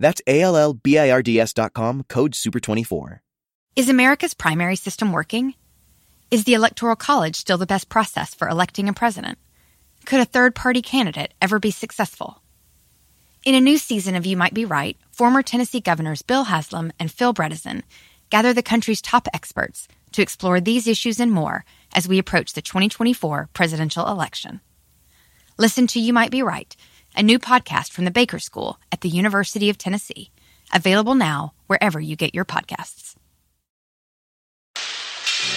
That's A L L B I R D S.com, code SUPER24. Is America's primary system working? Is the Electoral College still the best process for electing a president? Could a third party candidate ever be successful? In a new season of You Might Be Right, former Tennessee governors Bill Haslam and Phil Bredesen gather the country's top experts to explore these issues and more as we approach the 2024 presidential election. Listen to You Might Be Right, a new podcast from the Baker School at the University of Tennessee, available now wherever you get your podcasts.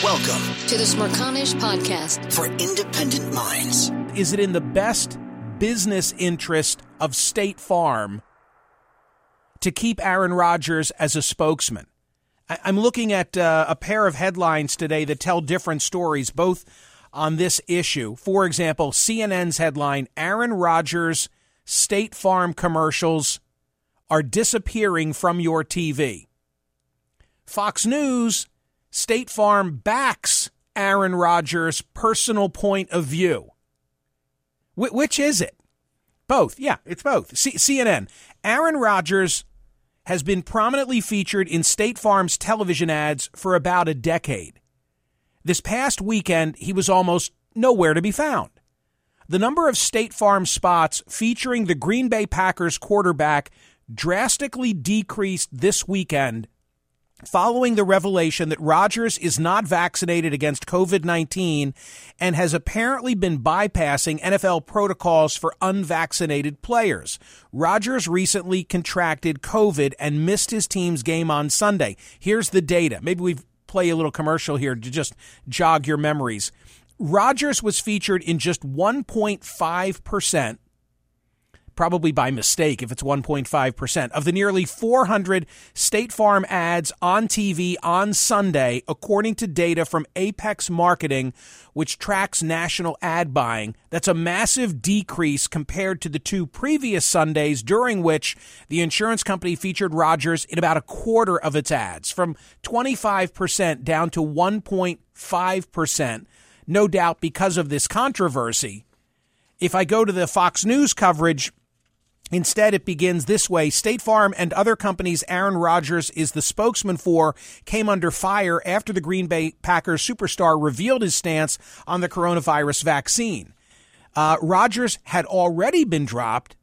Welcome to the Smerconish Podcast for Independent Minds. Is it in the best business interest of State Farm to keep Aaron Rodgers as a spokesman? I'm looking at uh, a pair of headlines today that tell different stories, both on this issue. For example, CNN's headline Aaron Rodgers State Farm commercials are disappearing from your TV. Fox News State Farm backs Aaron Rodgers' personal point of view. Wh- which is it? Both. Yeah, it's both. C- CNN. Aaron Rodgers has been prominently featured in State Farm's television ads for about a decade. This past weekend, he was almost nowhere to be found. The number of State Farm spots featuring the Green Bay Packers quarterback drastically decreased this weekend following the revelation that Rodgers is not vaccinated against COVID 19 and has apparently been bypassing NFL protocols for unvaccinated players. Rodgers recently contracted COVID and missed his team's game on Sunday. Here's the data. Maybe we play a little commercial here to just jog your memories. Rodgers was featured in just 1.5% probably by mistake if it's 1.5%, of the nearly 400 State Farm ads on TV on Sunday, according to data from Apex Marketing, which tracks national ad buying. That's a massive decrease compared to the two previous Sundays, during which the insurance company featured Rodgers in about a quarter of its ads, from 25% down to 1.5%. No doubt because of this controversy. If I go to the Fox News coverage, Instead, it begins this way State Farm and other companies Aaron Rodgers is the spokesman for came under fire after the Green Bay Packers superstar revealed his stance on the coronavirus vaccine. Uh, Rodgers had already been dropped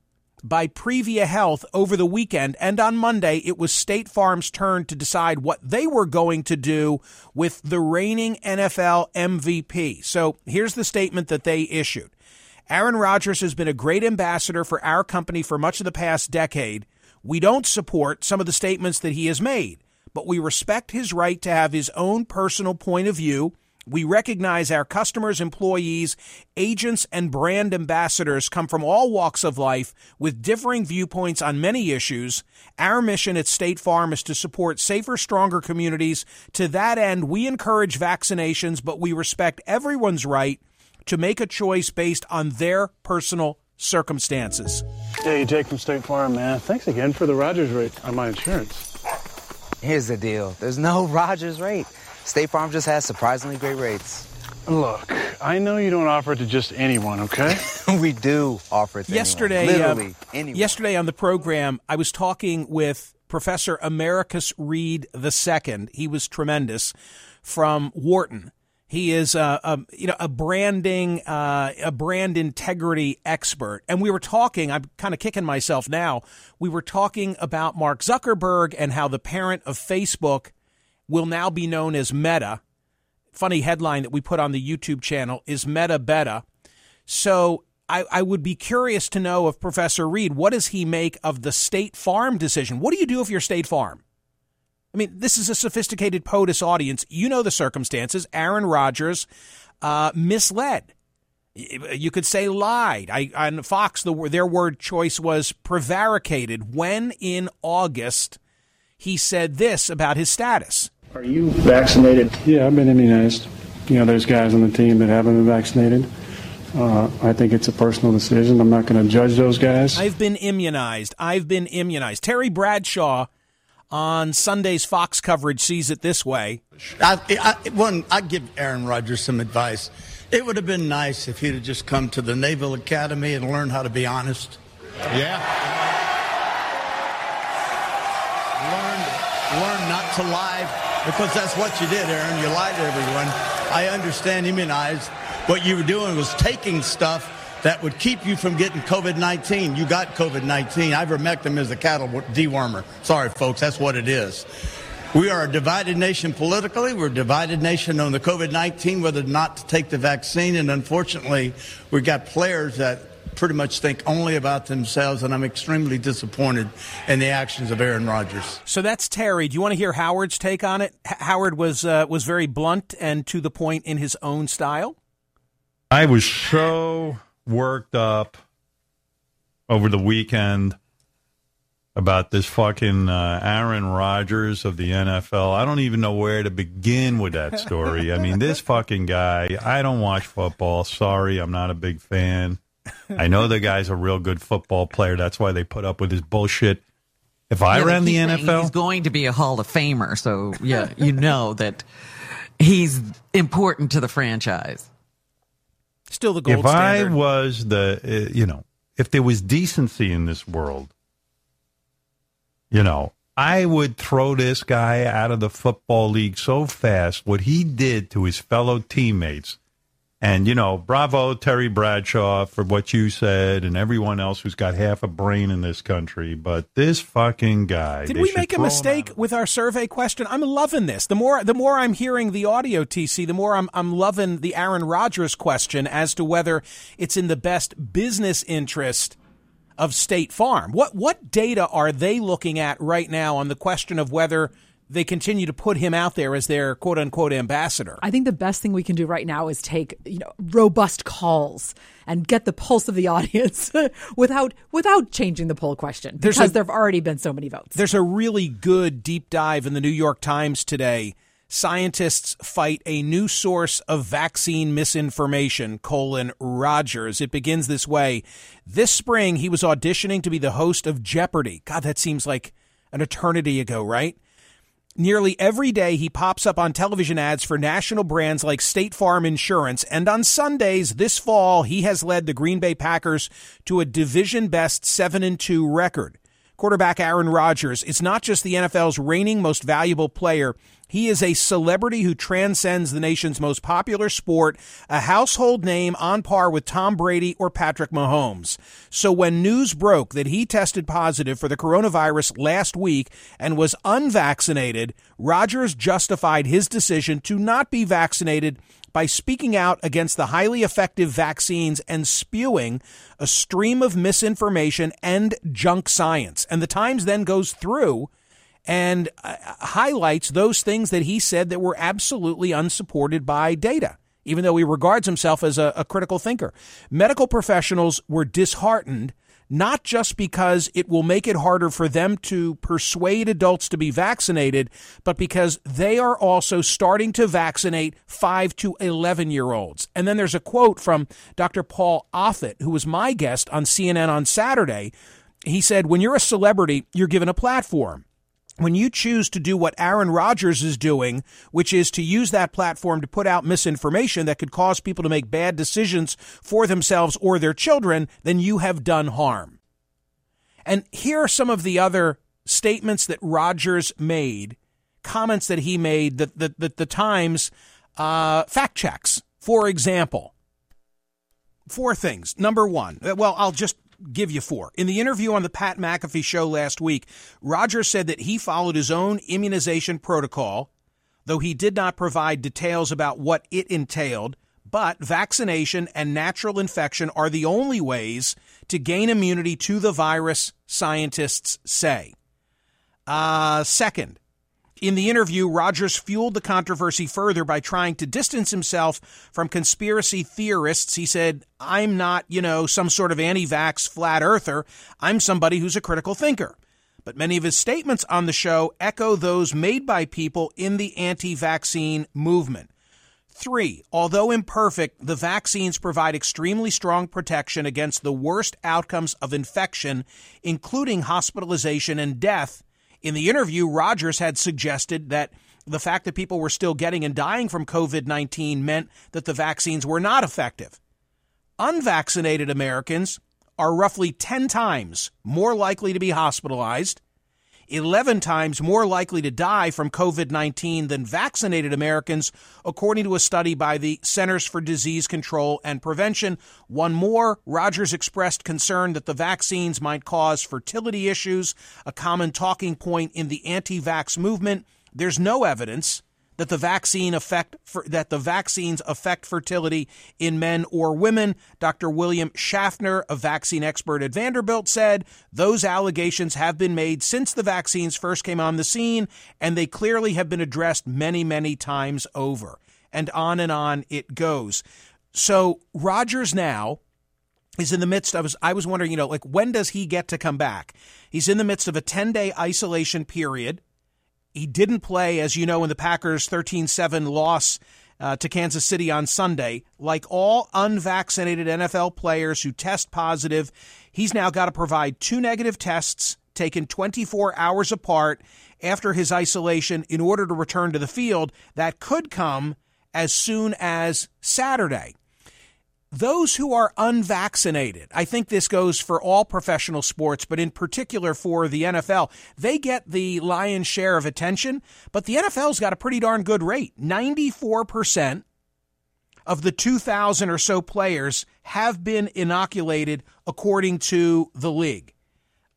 by Prevea Health over the weekend, and on Monday, it was State Farm's turn to decide what they were going to do with the reigning NFL MVP. So here's the statement that they issued. Aaron Rodgers has been a great ambassador for our company for much of the past decade. We don't support some of the statements that he has made, but we respect his right to have his own personal point of view. We recognize our customers, employees, agents, and brand ambassadors come from all walks of life with differing viewpoints on many issues. Our mission at State Farm is to support safer, stronger communities. To that end, we encourage vaccinations, but we respect everyone's right to make a choice based on their personal circumstances. Yeah, you take from State Farm, man. Thanks again for the Rodgers rate on my insurance. Here's the deal there's no Rodgers rate. State Farm just has surprisingly great rates. Look, I know you don't offer it to just anyone, okay? we do offer it to yesterday, anyone. Literally, uh, anyone. Yesterday on the program, I was talking with Professor Americus Reed II. He was tremendous from Wharton. He is a, a, you know a branding uh, a brand integrity expert, and we were talking. I'm kind of kicking myself now. We were talking about Mark Zuckerberg and how the parent of Facebook will now be known as Meta. Funny headline that we put on the YouTube channel is Meta Beta. So I, I would be curious to know of Professor Reed, what does he make of the State Farm decision? What do you do if you're State Farm? I mean, this is a sophisticated POTUS audience. You know the circumstances. Aaron Rodgers uh, misled. You could say lied. I, on Fox, the, their word choice was prevaricated when in August he said this about his status. Are you vaccinated? Yeah, I've been immunized. You know, there's guys on the team that haven't been vaccinated. Uh, I think it's a personal decision. I'm not going to judge those guys. I've been immunized. I've been immunized. Terry Bradshaw on Sunday's Fox coverage sees it this way. I, I, one, I give Aaron Rodgers some advice. It would have been nice if he'd have just come to the Naval Academy and learned how to be honest. Yeah. Learn, learn not to lie because that's what you did, Aaron. You lied to everyone. I understand immunized. What you were doing was taking stuff that would keep you from getting COVID 19. You got COVID 19. Ivermectin is a cattle dewormer. Sorry, folks, that's what it is. We are a divided nation politically. We're a divided nation on the COVID 19, whether or not to take the vaccine. And unfortunately, we've got players that pretty much think only about themselves, and I'm extremely disappointed in the actions of Aaron Rodgers. So that's Terry. Do you want to hear Howard's take on it? H- Howard was uh, was very blunt and to the point in his own style. I was so worked up over the weekend about this fucking uh, Aaron Rodgers of the NFL. I don't even know where to begin with that story. I mean, this fucking guy, I don't watch football. Sorry, I'm not a big fan. I know the guy's a real good football player. That's why they put up with his bullshit. If I Yeah, ran the NFL, he's going to be a Hall of Famer. So yeah, you know that he's important to the franchise. Still the gold if I was the, uh, you know, if there was decency in this world, you know, I would throw this guy out of the football league so fast. What he did to his fellow teammates, and you know, bravo Terry Bradshaw for what you said, and everyone else who's got half a brain in this country. But this fucking guy. Did we make a mistake with our survey question? I'm loving this. The more the more I'm hearing the audio TC, the more I'm I'm loving the Aaron Rodgers question as to whether it's in the best business interest of State Farm. What what data are they looking at right now on the question of whether they continue to put him out there as their quote unquote ambassador? I think the best thing we can do right now is take you know robust calls and get the pulse of the audience without without changing the poll question There's because a- there have already been so many votes. There's a really good deep dive in the New York Times today. Scientists fight a new source of vaccine misinformation, colon Rodgers. It begins this way. This spring, he was auditioning to be the host of Jeopardy. God, that seems like an eternity ago, right? Nearly every day, he pops up on television ads for national brands like State Farm Insurance. And on Sundays this fall, he has led the Green Bay Packers to a division best 7 and 2 record. Quarterback Aaron Rodgers is not just the NFL's reigning most valuable player, he is a celebrity who transcends the nation's most popular sport, a household name on par with Tom Brady or Patrick Mahomes. So when news broke that he tested positive for the coronavirus last week and was unvaccinated, Rodgers justified his decision to not be vaccinated by speaking out against the highly effective vaccines and spewing a stream of misinformation and junk science. And the Times then goes through and uh, highlights those things that he said that were absolutely unsupported by data, even though he regards himself as a, a critical thinker. Medical professionals were disheartened not just because it will make it harder for them to persuade adults to be vaccinated, but because they are also starting to vaccinate 5 to 11 year olds. And then there's a quote from Dr. Paul Offit, who was my guest on CNN on Saturday. He said, When you're a celebrity, you're given a platform when you choose to do what Aaron Rodgers is doing, which is to use that platform to put out misinformation that could cause people to make bad decisions for themselves or their children, then you have done harm. And here are some of the other statements that Rodgers made, comments that he made that the, the, the Times uh, fact checks. For example, four things. Number one, well, I'll just give you four. In the interview on the Pat McAfee show last week, Rodgers said that he followed his own immunization protocol, though he did not provide details about what it entailed. But vaccination and natural infection are the only ways to gain immunity to the virus, scientists say. Uh, second, in the interview, Rodgers fueled the controversy further by trying to distance himself from conspiracy theorists. He said, I'm not, you know, some sort of anti vax flat earther. I'm somebody who's a critical thinker. but many of his statements on the show echo those made by people in the anti vaccine movement. Three, although imperfect, the vaccines provide extremely strong protection against the worst outcomes of infection, including hospitalization and death. In the interview, Rodgers had suggested that the fact that people were still getting and dying from COVID 19 meant that the vaccines were not effective. Unvaccinated Americans are roughly 10 times more likely to be hospitalized 11 times more likely to die from COVID 19 than vaccinated Americans, according to a study by the Centers for Disease Control and Prevention. One more, Rodgers expressed concern that the vaccines might cause fertility issues, a common talking point in the anti vax movement. There's no evidence that the vaccine affect that the vaccines affect fertility in men or women. Dr. William Schaffner, a vaccine expert at Vanderbilt, said those allegations have been made since the vaccines first came on the scene, and they clearly have been addressed many, many times over. And on and on it goes. So Rodgers now is in the midst of I was wondering, you know, like when does he get to come back? He's in the midst of a 10-day isolation period he didn't play, as you know, in the Packers' 13 7 loss uh, to Kansas City on Sunday. Like all unvaccinated NFL players who test positive, he's now got to provide two negative tests taken 24 hours apart after his isolation in order to return to the field. That could come as soon as Saturday those who are unvaccinated, I think this goes for all professional sports, but in particular for the NFL, they get the lion's share of attention, but the NFL's got a pretty darn good rate. 94% of the 2,000 or so players have been inoculated according to the league.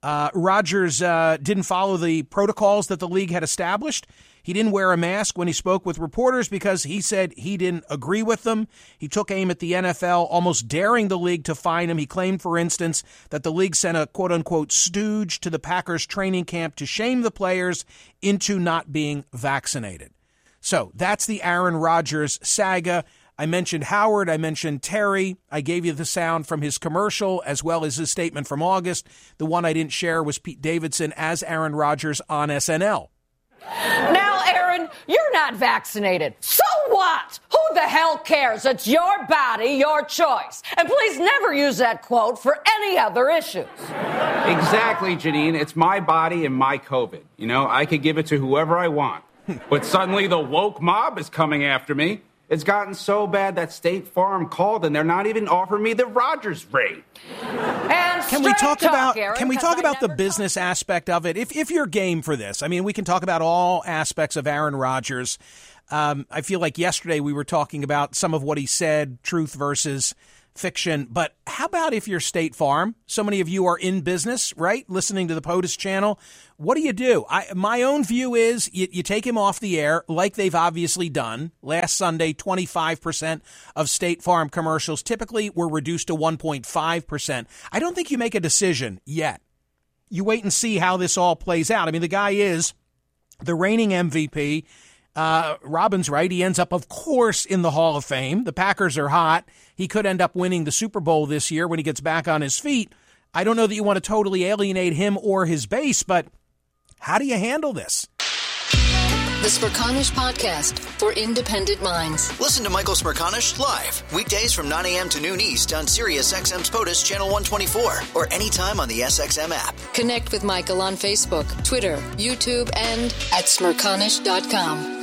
Uh, Rodgers uh, didn't follow the protocols that the league had established. He didn't wear a mask when he spoke with reporters because he said he didn't agree with them. He took aim at the NFL, almost daring the league to fine him. He claimed, for instance, that the league sent a quote unquote stooge to the Packers training camp to shame the players into not being vaccinated. So that's the Aaron Rodgers saga. I mentioned Howard. I mentioned Terry. I gave you the sound from his commercial as well as his statement from August. The one I didn't share was Pete Davidson as Aaron Rodgers on SNL. Now, Aaron, you're not vaccinated. So what? Who the hell cares? It's your body, your choice. And please never use that quote for any other issues. Exactly, Janine. It's my body and my COVID. You know, I could give it to whoever I want. but suddenly the woke mob is coming after me. It's gotten so bad that State Farm called and they're not even offering me the Rodgers rate. And can we talk, talk about Aaron, can we talk I about the never business aspect of it? If if you're game for this, I mean, we can talk about all aspects of Aaron Rodgers. Um, I feel like yesterday we were talking about some of what he said, truth versus fiction. But how about if you're State Farm? So many of you are in business, right? Listening to the POTUS channel. What do you do? I, my own view is you, you take him off the air, like they've obviously done. Last Sunday, 25% of State Farm commercials typically were reduced to 1.5%. I don't think you make a decision yet. You wait and see how this all plays out. I mean, the guy is the reigning MVP. Uh, Robin's right. He ends up, of course, in the Hall of Fame. The Packers are hot. He could end up winning the Super Bowl this year when he gets back on his feet. I don't know that you want to totally alienate him or his base, but how do you handle this? The Smerconish Podcast for independent minds. Listen to Michael Smerconish live weekdays from 9 a.m. to noon East on Sirius XM's POTUS Channel 124 or anytime on the SXM app. Connect with Michael on Facebook, Twitter, YouTube, and at smerconish.com.